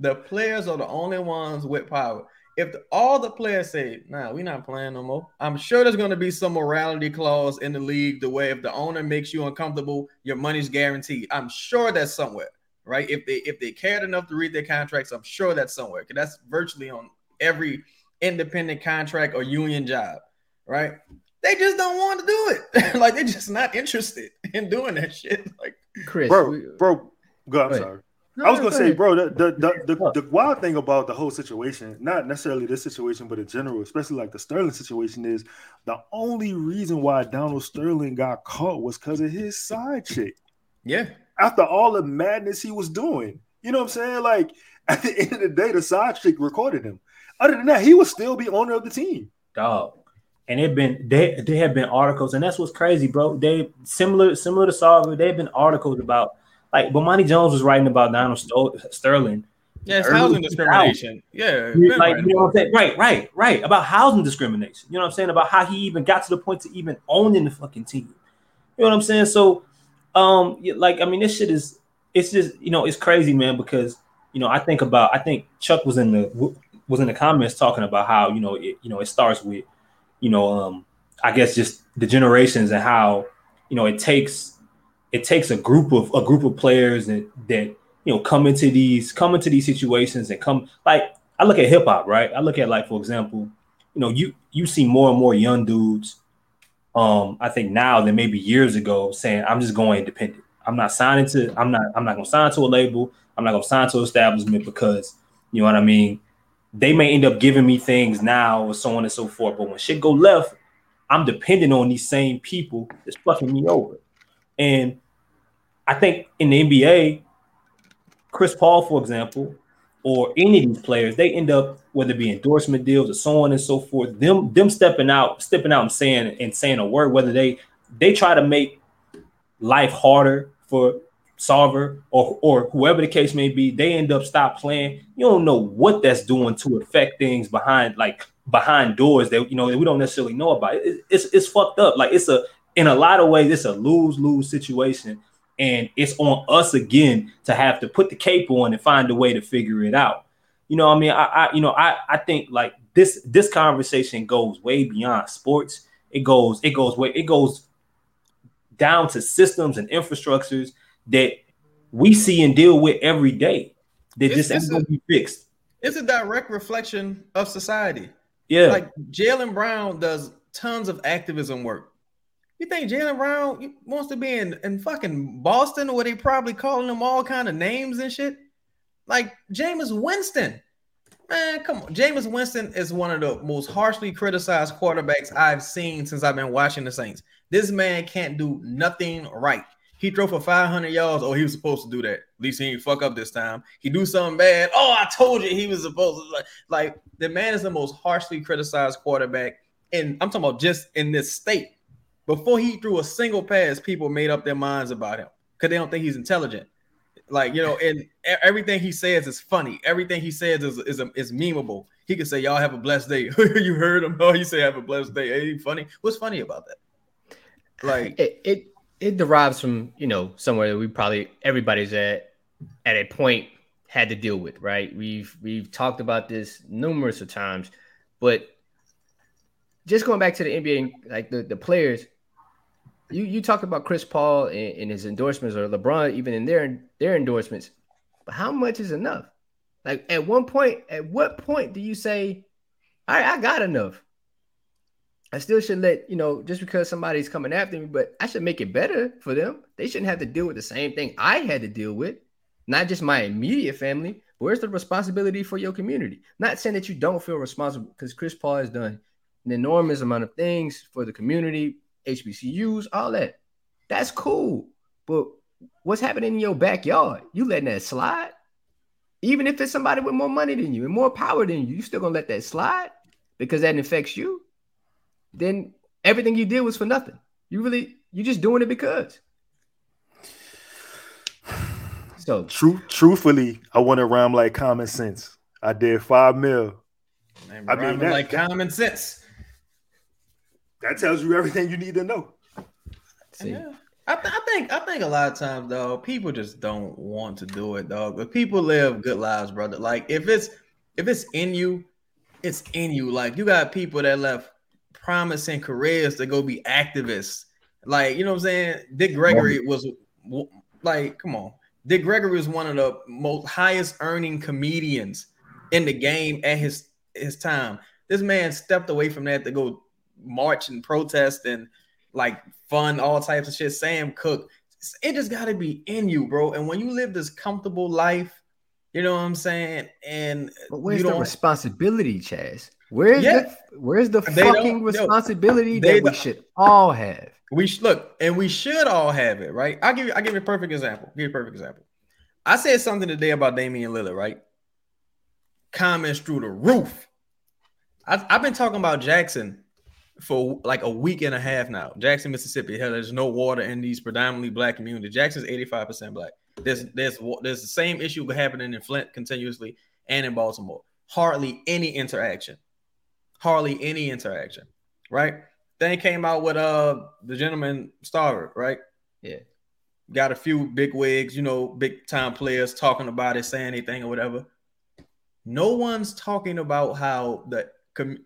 The players are the only ones with power. if the, all the players say, "Nah, we're not playing no more," I'm sure there's going to be some morality clause in the league. The way if the owner makes you uncomfortable, your money's guaranteed. I'm sure that's somewhere, right? If they if they cared enough to read their contracts, I'm sure that's somewhere. Because that's virtually on every independent contract or union job, right? They just don't want to do it. <laughs> like they're just not interested in doing that shit. Like Chris, bro, we- bro. Go, I'm Go sorry. No, I was gonna go say, bro, the the, <laughs> the the the wild thing about the whole situation, not necessarily this situation, but in general, especially like the Sterling situation, is the only reason why Donald Sterling got caught was because of his side chick. yeah, After all the madness he was doing, you know what I'm saying? Like <laughs> at the end of the day, the side chick recorded him. Other than that, he would still be owner of the team. dog. And it been they they have been articles, and that's what's crazy, bro. They similar similar to Sarver. They've been articles about like Bomani Jones was writing about Donald Sto- Sterling. yeah, it's housing 2000s. discrimination. Yeah, like right you know what I'm saying? Right, right, right. About housing discrimination. You know what I'm saying? About how he even got to the point to even owning the fucking team. You know what I'm saying? So, um, like I mean, this shit is it's just you know it's crazy, man. Because you know I think about I think Chuck was in the was in the comments talking about how you know it you know it starts with you know um I guess just the generations and how you know it takes it takes a group of a group of players that that you know come into these come into these situations and come like I look at hip hop, right? I look at like for example, you know, you you see more and more young dudes um I think now than maybe years ago saying I'm just going independent. I'm not signing to I'm not I'm not going to sign to a label. I'm not going to sign to an establishment because you know what I mean? They may end up giving me things now or so on and so forth, but when shit go left, I'm dependent on these same people that's fucking me over. And I think in the NBA, Chris Paul, for example, or any of these players, they end up whether it be endorsement deals or so on and so forth. Them them stepping out, stepping out and saying and saying a word, whether they they try to make life harder for Sarver or or whoever the case may be, they end up stop playing. You don't know what that's doing to affect things behind like behind doors that you know that we don't necessarily know about. It- it's it's fucked up. Like it's a in a lot of ways, it's a lose lose situation, and it's on us again to have to put the cape on and find a way to figure it out. You know, what I mean, I, I you know, I I think like this this conversation goes way beyond sports. It goes it goes way it goes down to systems and infrastructures that we see and deal with every day. That It's- just ain't it's gonna be fixed. It's a direct reflection of society. Yeah, Like Jaylen Brown does tons of activism work. You think Jaylen Brown wants to be in, in fucking Boston where they probably calling him all kind of names and shit? Like Jameis Winston. Man, come on. Jameis Winston is one of the most harshly criticized quarterbacks I've seen since I've been watching the Saints. This man can't do nothing right. He throw for 500 yards. Oh, he was supposed to do that. At least he didn't fuck up this time. He do something bad. Oh, I told you he was supposed to. Like the man is the most harshly criticized quarterback. And I'm talking about just in this state. Before he threw a single pass, people made up their minds about him because they don't think he's intelligent. Like you know, and everything he says is funny. Everything he says is is, is memeable. He can say, "Y'all have a blessed day." <laughs> you heard him? Oh, <laughs> he say, "Have a blessed day." Ain't he funny? What's funny about that? Like, it, it it derives from you know somewhere that we probably everybody's at at a point had to deal with right we've we've talked about this numerous of times but just going back to the nba like the, the players you you talk about chris paul in, in his endorsements or lebron even in their their endorsements but how much is enough like at one point at what point do you say all right i got enough I still should let you know just because somebody's coming after me, but I should make it better for them. They shouldn't have to deal with the same thing I had to deal with, not just my immediate family. Where's the responsibility for your community? Not saying that you don't feel responsible because Chris Paul has done an enormous amount of things for the community, HBCUs, all that. That's cool. But what's happening in your backyard? You letting that slide? Even if it's somebody with more money than you and more power than you, you still gonna let that slide because that affects you? then everything you did was for nothing. You really you just doing it because. So True, truthfully, I want to rhyme like common sense. I did five mil. man, I mean, that- like that- common sense. That tells you everything you need to know. see, Yeah. I, th- I think I think a lot of times though people just don't want to do it dog but people live good lives brother like if it's if it's in you it's in you. Like you got people that left promising careers to go be activists. Like, you know what I'm saying? Dick Gregory was like, come on. Dick Gregory was one of the most highest earning comedians in the game at his his time. This man stepped away from that to go march and protest and like fun all types of shit. Sam Cooke, it just got to be in you, bro. And when you live this comfortable life, you know what I'm saying? And but where's the responsibility, Chaz? Where's yeah. the where's the they fucking responsibility that we should all have? We should look, and we should all have it, right? I'll give you. I'll give you a perfect example. Give you a perfect example. I said something today about Damian Lillard, right? Comments through the roof. I've, I've been talking about Jackson for like a week and a half now. Jackson, Mississippi. Hell, there's no water in these predominantly black communities. Jackson's 85% black. There's there's there's the same issue happening in Flint continuously and in Baltimore. Hardly any interaction. Hardly any interaction. Right? Then came out with uh the gentleman Sarver, right? Yeah. Got a few big wigs, you know, big time players talking about it, saying anything or whatever. No one's talking about how the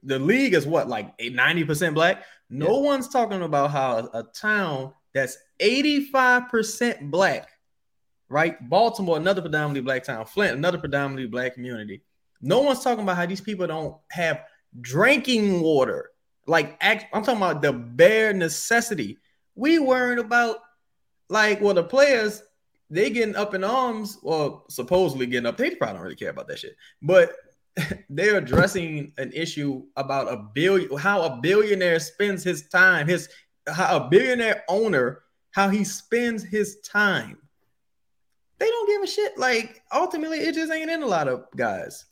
the league is what like 90% black. No yeah. one's talking about how a, a town that's 85% black, right? Baltimore, another predominantly black town, Flint, another predominantly black community. No one's talking about how these people don't have drinking water. Like I'm talking about the bare necessity. We worrying about like well the players they getting up in arms, well supposedly getting up. They probably don't really care about that shit, but <laughs> they're addressing an issue about a billion how a billionaire spends his time his how a billionaire owner how he spends his time. They don't give a shit. Like ultimately it just ain't in a lot of guys.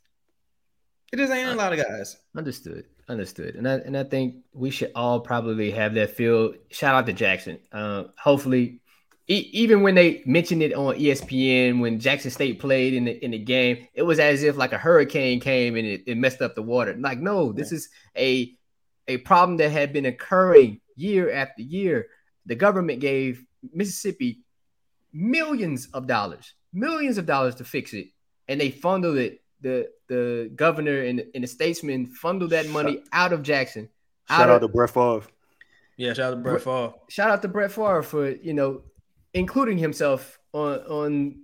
It just ain't in a lot of guys. Understood. Understood. And i and i think we should all probably have that feel. Shout out to jackson. Uh, hopefully even when they mentioned it on ESPN when Jackson State played in the in the game, it was as if like a hurricane came and it, it messed up the water. Like, no, this is a a problem that had been occurring year after year. The government gave Mississippi millions of dollars, millions of dollars to fix it, and they funded it. The the governor and, and the statesman funded that money shout, out of Jackson. Shout out, out to Brett Favre. Yeah, shout out to Brett Favre. Shout out to Brett Favre for you know including himself on on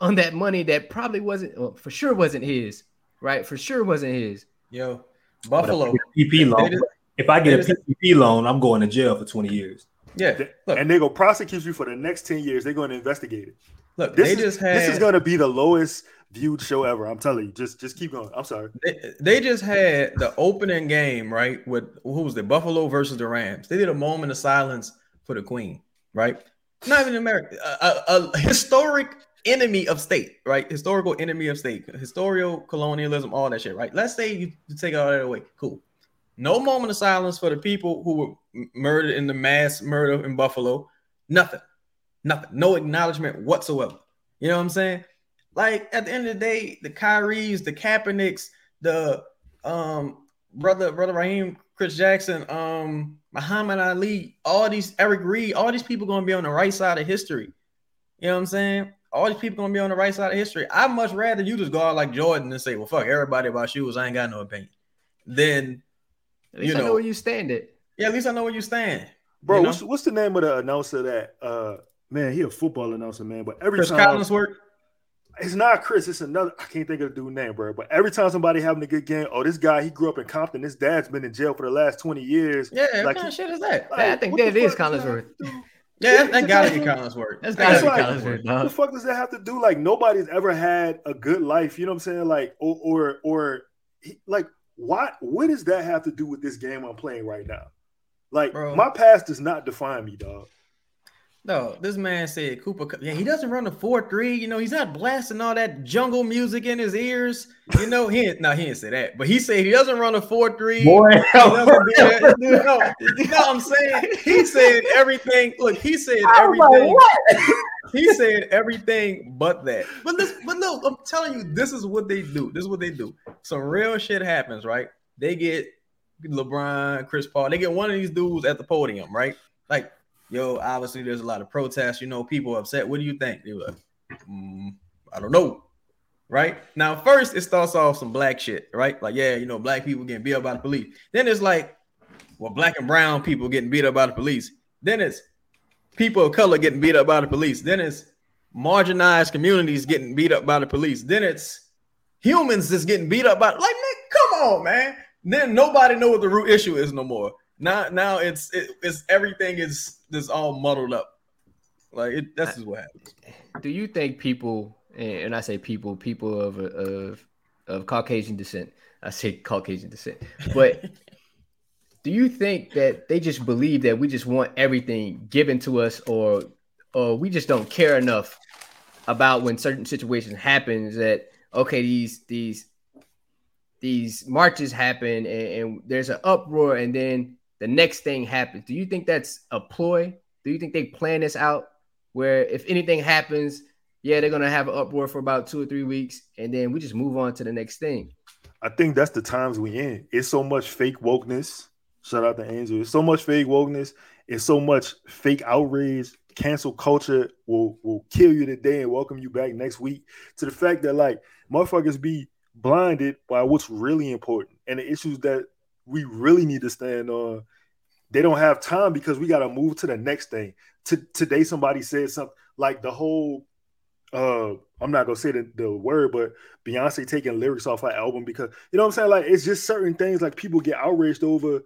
on that money that probably wasn't well, for sure wasn't his, right? For sure wasn't his. Yo, Buffalo PP loan. Just, if I get a PPP loan, I'm going to jail for 20 years. Yeah, look, and they go prosecute you for the next 10 years. They're going to investigate it. Look, this they is, just had this is going to be the lowest viewed show ever. I'm telling you. Just just keep going. I'm sorry. They, they just had the opening game right with who was the Buffalo versus the Rams. They did a moment of silence for the Queen, right? Not even America, a, a, a, historic enemy of state, right? Historical enemy of state, historical colonialism, all that shit, right? Let's say you, take all that away. Cool. No moment of silence for the people who were murdered in the mass murder in Buffalo. Nothing. Nothing. No acknowledgement whatsoever. You know what I'm saying? Like at the end of the day, the Kyries, the Kaepernicks, the um brother brother Raheem Chris Jackson, um, Muhammad Ali, all these Eric Reid, all these people gonna be on the right side of history. You know what I'm saying? All these people gonna be on the right side of history. I'd much rather you just go out like Jordan and say, "Well, fuck everybody about shoes. I ain't got no opinion." Then, at least you know, I know where you stand. It. Yeah, at least I know where you stand. Bro, you know? what's, what's the name of the announcer that? uh Man, he a football announcer, man. But every Chris time, Collinsworth. It's not Chris. It's another. I can't think of the dude name, bro. But every time somebody having a good game, oh, this guy he grew up in Compton. This dad's been in jail for the last twenty years. Yeah, like, what kind of shit is that? Like, I think that is Collinsworth. <laughs> Yeah, that, that gotta be Collinsworth. That's gotta be like, Collinsworth. What the fuck does that have to do? Like nobody's ever had a good life. You know what I'm saying? Like or or, or like what? What does that have to do with this game I'm playing right now? Like Bro. my past does not define me, dog. No, this man said Cooper. Yeah, he doesn't run a four three. You know, he's not blasting all that jungle music in his ears. You know, he no, he didn't say that, but he said he doesn't run a four three. Boy, <laughs> no, no, I'm saying he said everything. Look, he said everything. he said everything but that. But this, but no, I'm telling you, this is what they do. This is what they do. Some real shit happens, right? They get LeBron, Chris Paul. They get one of these dudes at the podium, right? Like yo, obviously there's a lot of protests. You know, people upset. What do you think? They were like, mm, I don't know. right? Now, first it starts off some black shit, right? Like, yeah, you know, black people getting beat up by the police. Then it's like, well, black and brown people getting beat up by the police. Then it's people of color getting beat up by the police. Then it's marginalized communities getting beat up by the police. Then it's humans that's getting beat up by like, man, come on, man. Then nobody know what the root issue is no more. Now, now it's it, it's everything is just all muddled up. Like it, that's just what happens. Do you think people, and I say people, people of of of Caucasian descent, I say Caucasian descent, but <laughs> do you think that they just believe that we just want everything given to us, or or we just don't care enough about when certain situations happens that okay these these these marches happen and, and there's an uproar and then the next thing happens. Do you think that's a ploy? Do you think they plan this out where if anything happens, yeah, they're gonna have an uproar for about two or three weeks, and then we just move on to the next thing. I think that's the times we in. It's so much fake wokeness. Shout out to Angel. It's so much fake wokeness. It's so much fake outrage. Cancel culture will will kill you today and welcome you back next week. To the fact that like motherfuckers be blinded by what's really important and the issues that we really need to stand on. They don't have time because we got to move to the next thing. To, today, somebody said something like the whole. Uh, I'm not gonna say the, the word, but Beyonce taking lyrics off her album because you know what I'm saying. Like it's just certain things like people get outraged over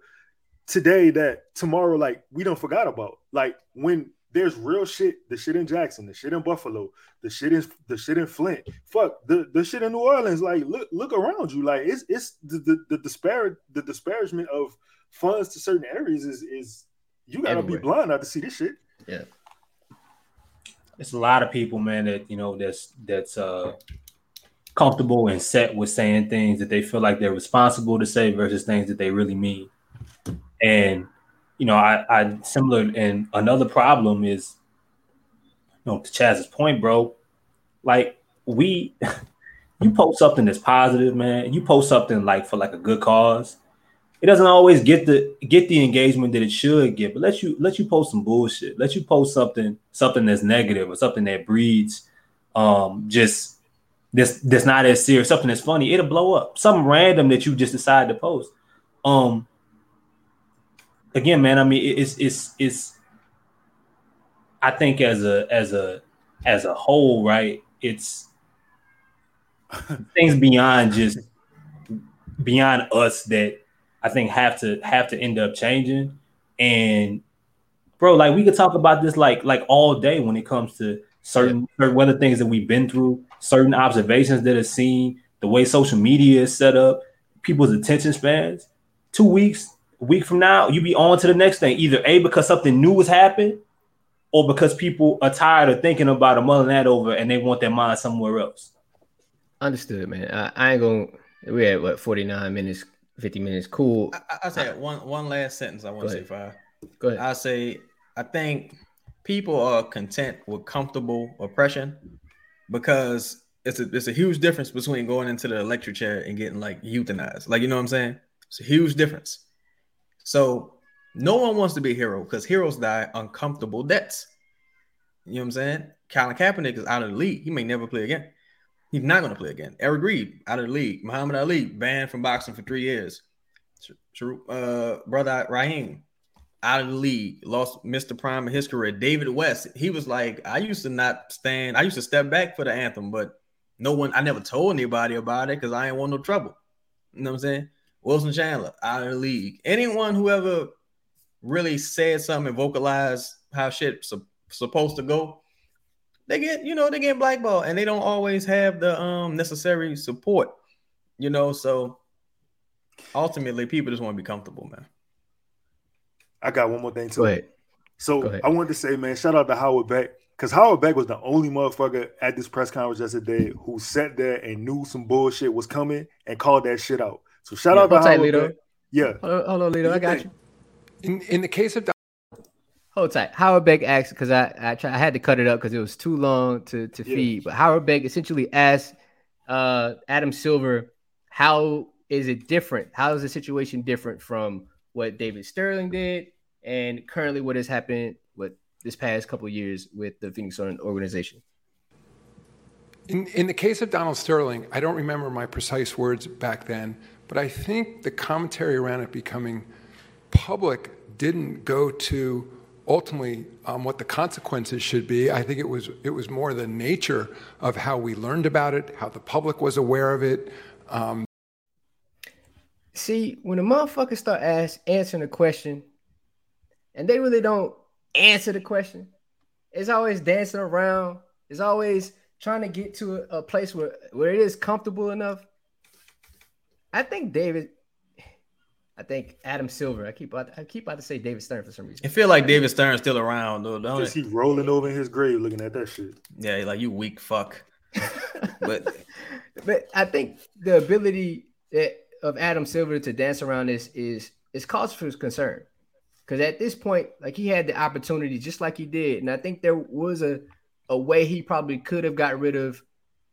today that tomorrow like we don't forgot about. Like when there's real shit, the shit in Jackson, the shit in Buffalo, the shit in the shit in Flint. Fuck the, the shit in New Orleans. Like look look around you. Like it's it's the the, the disparate the disparagement of funds to certain areas is is you gotta Everywhere. be blind not to see this shit. Yeah. It's a lot of people, man, that you know that's that's uh comfortable and set with saying things that they feel like they're responsible to say versus things that they really mean. And you know, I, I similar and another problem is, you know, to Chaz's point, bro, like we <laughs> you post something that's positive, man. You post something like for like a good cause. It doesn't always get the get the engagement that it should get, but let you let you post some bullshit. Let you post something something that's negative or something that breeds um just this that's not as serious, something that's funny, it'll blow up. Something random that you just decide to post. Um again, man, I mean, it's it's it's. I think as a as a as a whole, right? It's <laughs> things beyond just beyond us that I think have to have to end up changing. And bro, like we could talk about this like like all day when it comes to certain certain other things that we've been through, certain observations that are seen, the way social media is set up, people's attention spans. Two weeks, a week from now, you be on to the next thing. Either A, because something new has happened, or because people are tired of thinking about a mulling that over and they want their mind somewhere else. Understood, man. I, I ain't gonna we had what 49 minutes, 50 minutes. Cool. I, I say one one last sentence I want to say five. Go ahead. I say I think people are content with comfortable oppression because it's a it's a huge difference between going into the electric chair and getting like euthanized. Like you know what I'm saying? It's a huge difference. So no one wants to be a hero because heroes die uncomfortable deaths. You know what I'm saying? Colin Kaepernick is out of the league. He may never play again. He's not going to play again. Eric Reid out of the league. Muhammad Ali banned from boxing for three years. Uh, brother Raheem out of the league, lost Mr. Prime in his career. David West, he was like, I used to not stand, I used to step back for the anthem, but no one, I never told anybody about it because I ain't want no trouble. You know what I'm saying? Wilson Chandler out of the league. Anyone who ever really said something and vocalized how shit su- supposed to go, they get you know they get blackballed, and they don't always have the um necessary support. You know, so ultimately, people just want to be comfortable, man. I got one more thing to Go ahead. So I wanted to say, man, shout out to Howard Beck because Howard Beck was the only motherfucker at this press conference yesterday who sat there and knew some bullshit was coming and called that shit out. So shout yeah, out to Howard Lito. Yeah. Hold on, hold on Lito. I got you. In in the case of Hold tight. Howard Beck asked because I I, try, I had to cut it up because it was too long to to yeah. feed. But Howard Beck essentially asked uh, Adam Silver, "How is it different? How is the situation different from what David Sterling did and currently what has happened with this past couple years with the Phoenix Sun organization?" In, in the case of Donald Sterling, I don't remember my precise words back then, but I think the commentary around it becoming public didn't go to ultimately um, what the consequences should be. I think it was it was more the nature of how we learned about it, how the public was aware of it. Um, See, when a motherfucker start ask, answering a question, and they really don't answer the question, it's always dancing around. It's always trying to get to a, a place where, where it is comfortable enough. I think David I think Adam Silver. I keep I keep about to say David Stern for some reason. I feel like David Stern's still around though, don't Just it? he rolling over in his grave looking at that shit. Yeah, like you weak fuck. <laughs> but but I think the ability that, of Adam Silver to dance around this is is cause for concern. Because at this point, like he had the opportunity just like he did, and I think there was a a way he probably could have got rid of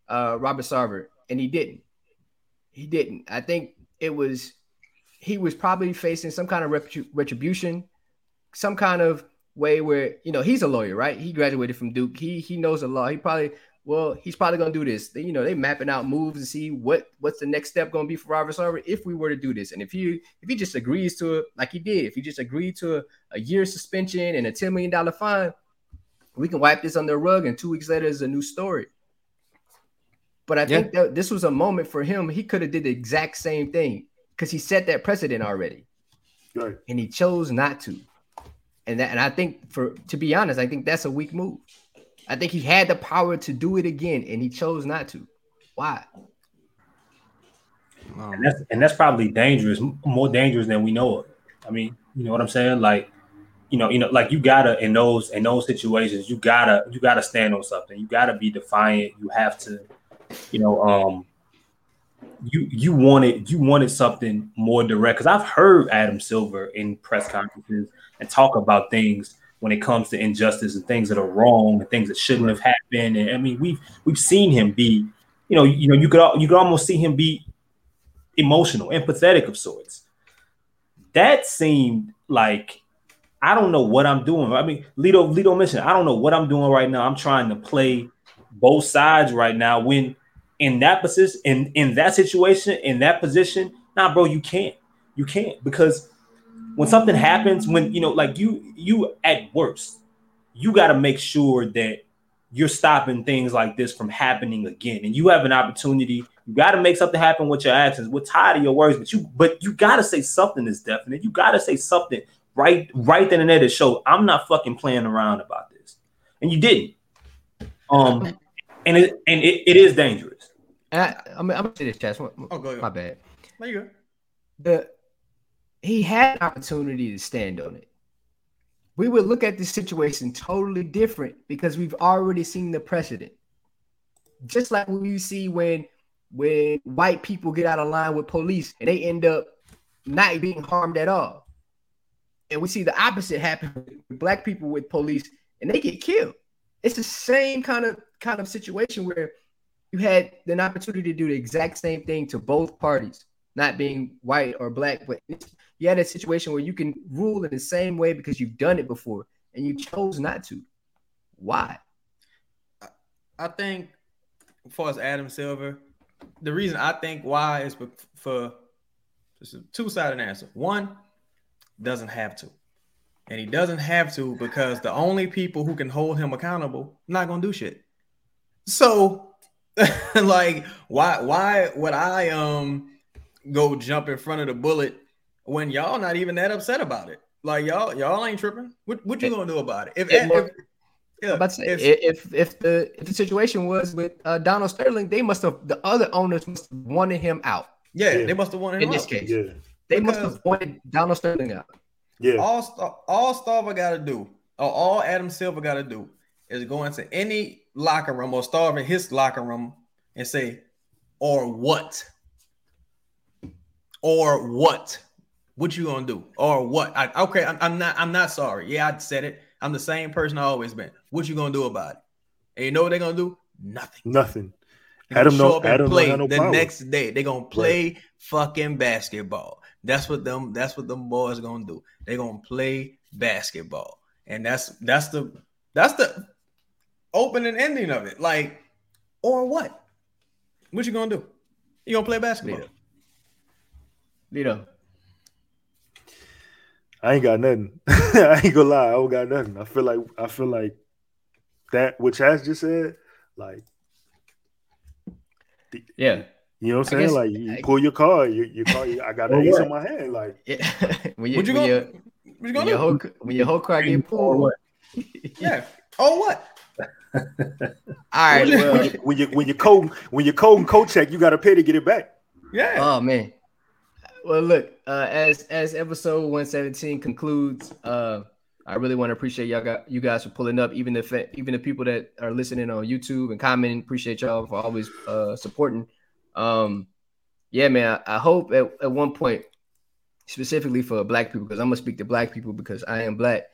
uh, Robert Sarver, and he didn't. He didn't. I think it was he was probably facing some kind of retribu- retribution, some kind of way where you know he's a lawyer, right? He graduated from Duke. He he knows the law. He probably well, he's probably gonna do this. They, you know, they mapping out moves to see what what's the next step gonna be for Robert Sarver if we were to do this. And if he if he just agrees to it, like he did, if he just agreed to a, a year suspension and a ten million dollar fine, we can wipe this under the rug. And two weeks later is a new story. But I think that this was a moment for him. He could have did the exact same thing because he set that precedent already, Right. and he chose not to. And that, and I think for to be honest, I think that's a weak move. I think he had the power to do it again, and he chose not to. Why? and that's and that's probably dangerous, more dangerous than we know of. I mean, you know what I'm saying? Like, you know, you know, like you gotta in those in those situations, you gotta you gotta stand on something. You gotta be defiant. You have to, you know, um, you you wanted you wanted something more direct because I've heard Adam Silver in press conferences and talk about things when it comes to injustice and things that are wrong and things that shouldn't have happened. And I mean, we've we've seen him be, you know, you know, you could you could almost see him be emotional, empathetic of sorts. That seemed like I don't know what I'm doing. I mean, Lito Lito mentioned I don't know what I'm doing right now. I'm trying to play both sides right now. When in that position, in in that situation, in that position, nah, bro, you can't. You can't because when something happens, when you know, like you you at worst, you got to make sure that you're stopping things like this from happening again. And you have an opportunity. You got to make something happen with your actions. We're tired of your words, but you but you got to say something that's definite. You got to say something right right then and there to show I'm not fucking playing around about this. And you didn't. Um, and it and it, it is dangerous. And I, I'm, I'm gonna say this, Chaz. Oh, go ahead. My bad. there you go. the he had an opportunity to stand on it. We would look at this situation totally different because we've already seen the precedent. Just like when you see when when white people get out of line with police and they end up not being harmed at all. And we see the opposite happen with black people with police and they get killed. It's the same kind of kind of situation where you had an opportunity to do the exact same thing to both parties, not being white or black, but you had a situation where you can rule in the same way because you've done it before and you chose not to. Why? I think, as far as Adam Silver, the reason I think why is for just a two-sided answer. One, doesn't have to, and he doesn't have to because the only people who can hold him accountable not gonna do shit. So, <laughs> like, why why would I um go jump in front of the bullet when y'all not even that upset about it? Like y'all y'all ain't tripping. What what you gonna do about it? If, It if, more- yeah, I'm about to say, if- if if the if the situation was with uh, Donald Sterling, they must have the other owners must have wanted him out. yeah, Yeah. they must have wanted him In this out. case, Yeah. They must have pointed Donald Sterling out. Yeah. all Star, all Sarver got to do, or all Adam Silver got to do, is go into any locker room or Sarver in his locker room and say, "Or what? Or what? What you gonna do? Or what? I, okay, I'm, I'm not. I'm not sorry. Yeah, I said it. I'm the same person I always been. What you gonna do about it? And you know what they're gonna do? Nothing. Nothing. Adam show no- up and Adam play have no the power. next day. They're gonna play fucking basketball. That's what them. That's what them boys gonna do. They're gonna play basketball, and that's that's the that's the opening ending of it. Like or what? What you gonna do? You gonna play basketball? Lito. I ain't got nothing. <laughs> I ain't gonna lie. I don't got nothing. I feel like I feel like that what Chaz just said. Like, Yeah. You know what I'm saying? guess- like, you I- pull your card. You, you call. I got Or an ace in my hand. Like, Yeah. <laughs> when you, What you when gonna- your, What you when gonna your do? whole when your whole car get pulled. what? <laughs> Yeah. Oh what? All right. When you- Well, when you when you when you code when you code and code check, you got to pay to get it back. Yeah. Oh man. Well, look, uh, as as episode one seventeen concludes, uh, I really want to appreciate y'all got you guys for pulling up, even if even the people that are listening on YouTube and commenting. Appreciate y'all for always uh, supporting. Um, yeah, man. I, I hope at, at one point, specifically for black people, because I'm gonna speak to black people because I am black.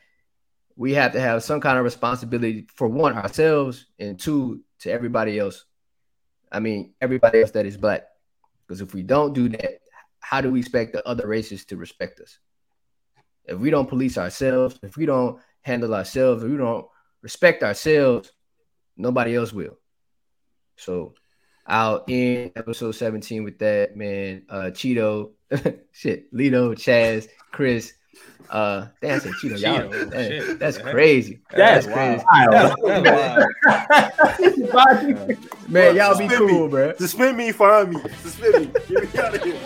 We have to have some kind of responsibility for one ourselves and two to everybody else. I mean, everybody else that is black. Because if we don't do that, how do we expect the other races to respect us? If we don't police ourselves, if we don't handle ourselves, if we don't respect ourselves, nobody else will. So I'll end episode 17 with that, man. Uh Cheeto, <laughs> shit, Lito, Chaz, Chris. Uh damn, I said Cheeto, y'all. Cheeto, that- shit. that's crazy. That's crazy. wild. That's, that's wild. <laughs> Man, y'all be Suspend me. cool, bro. Suspend me, fine me, suspend me, get me out of here.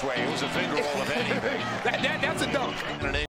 This way. It was a finger roll of anything. <laughs> That, that, that's a dunk.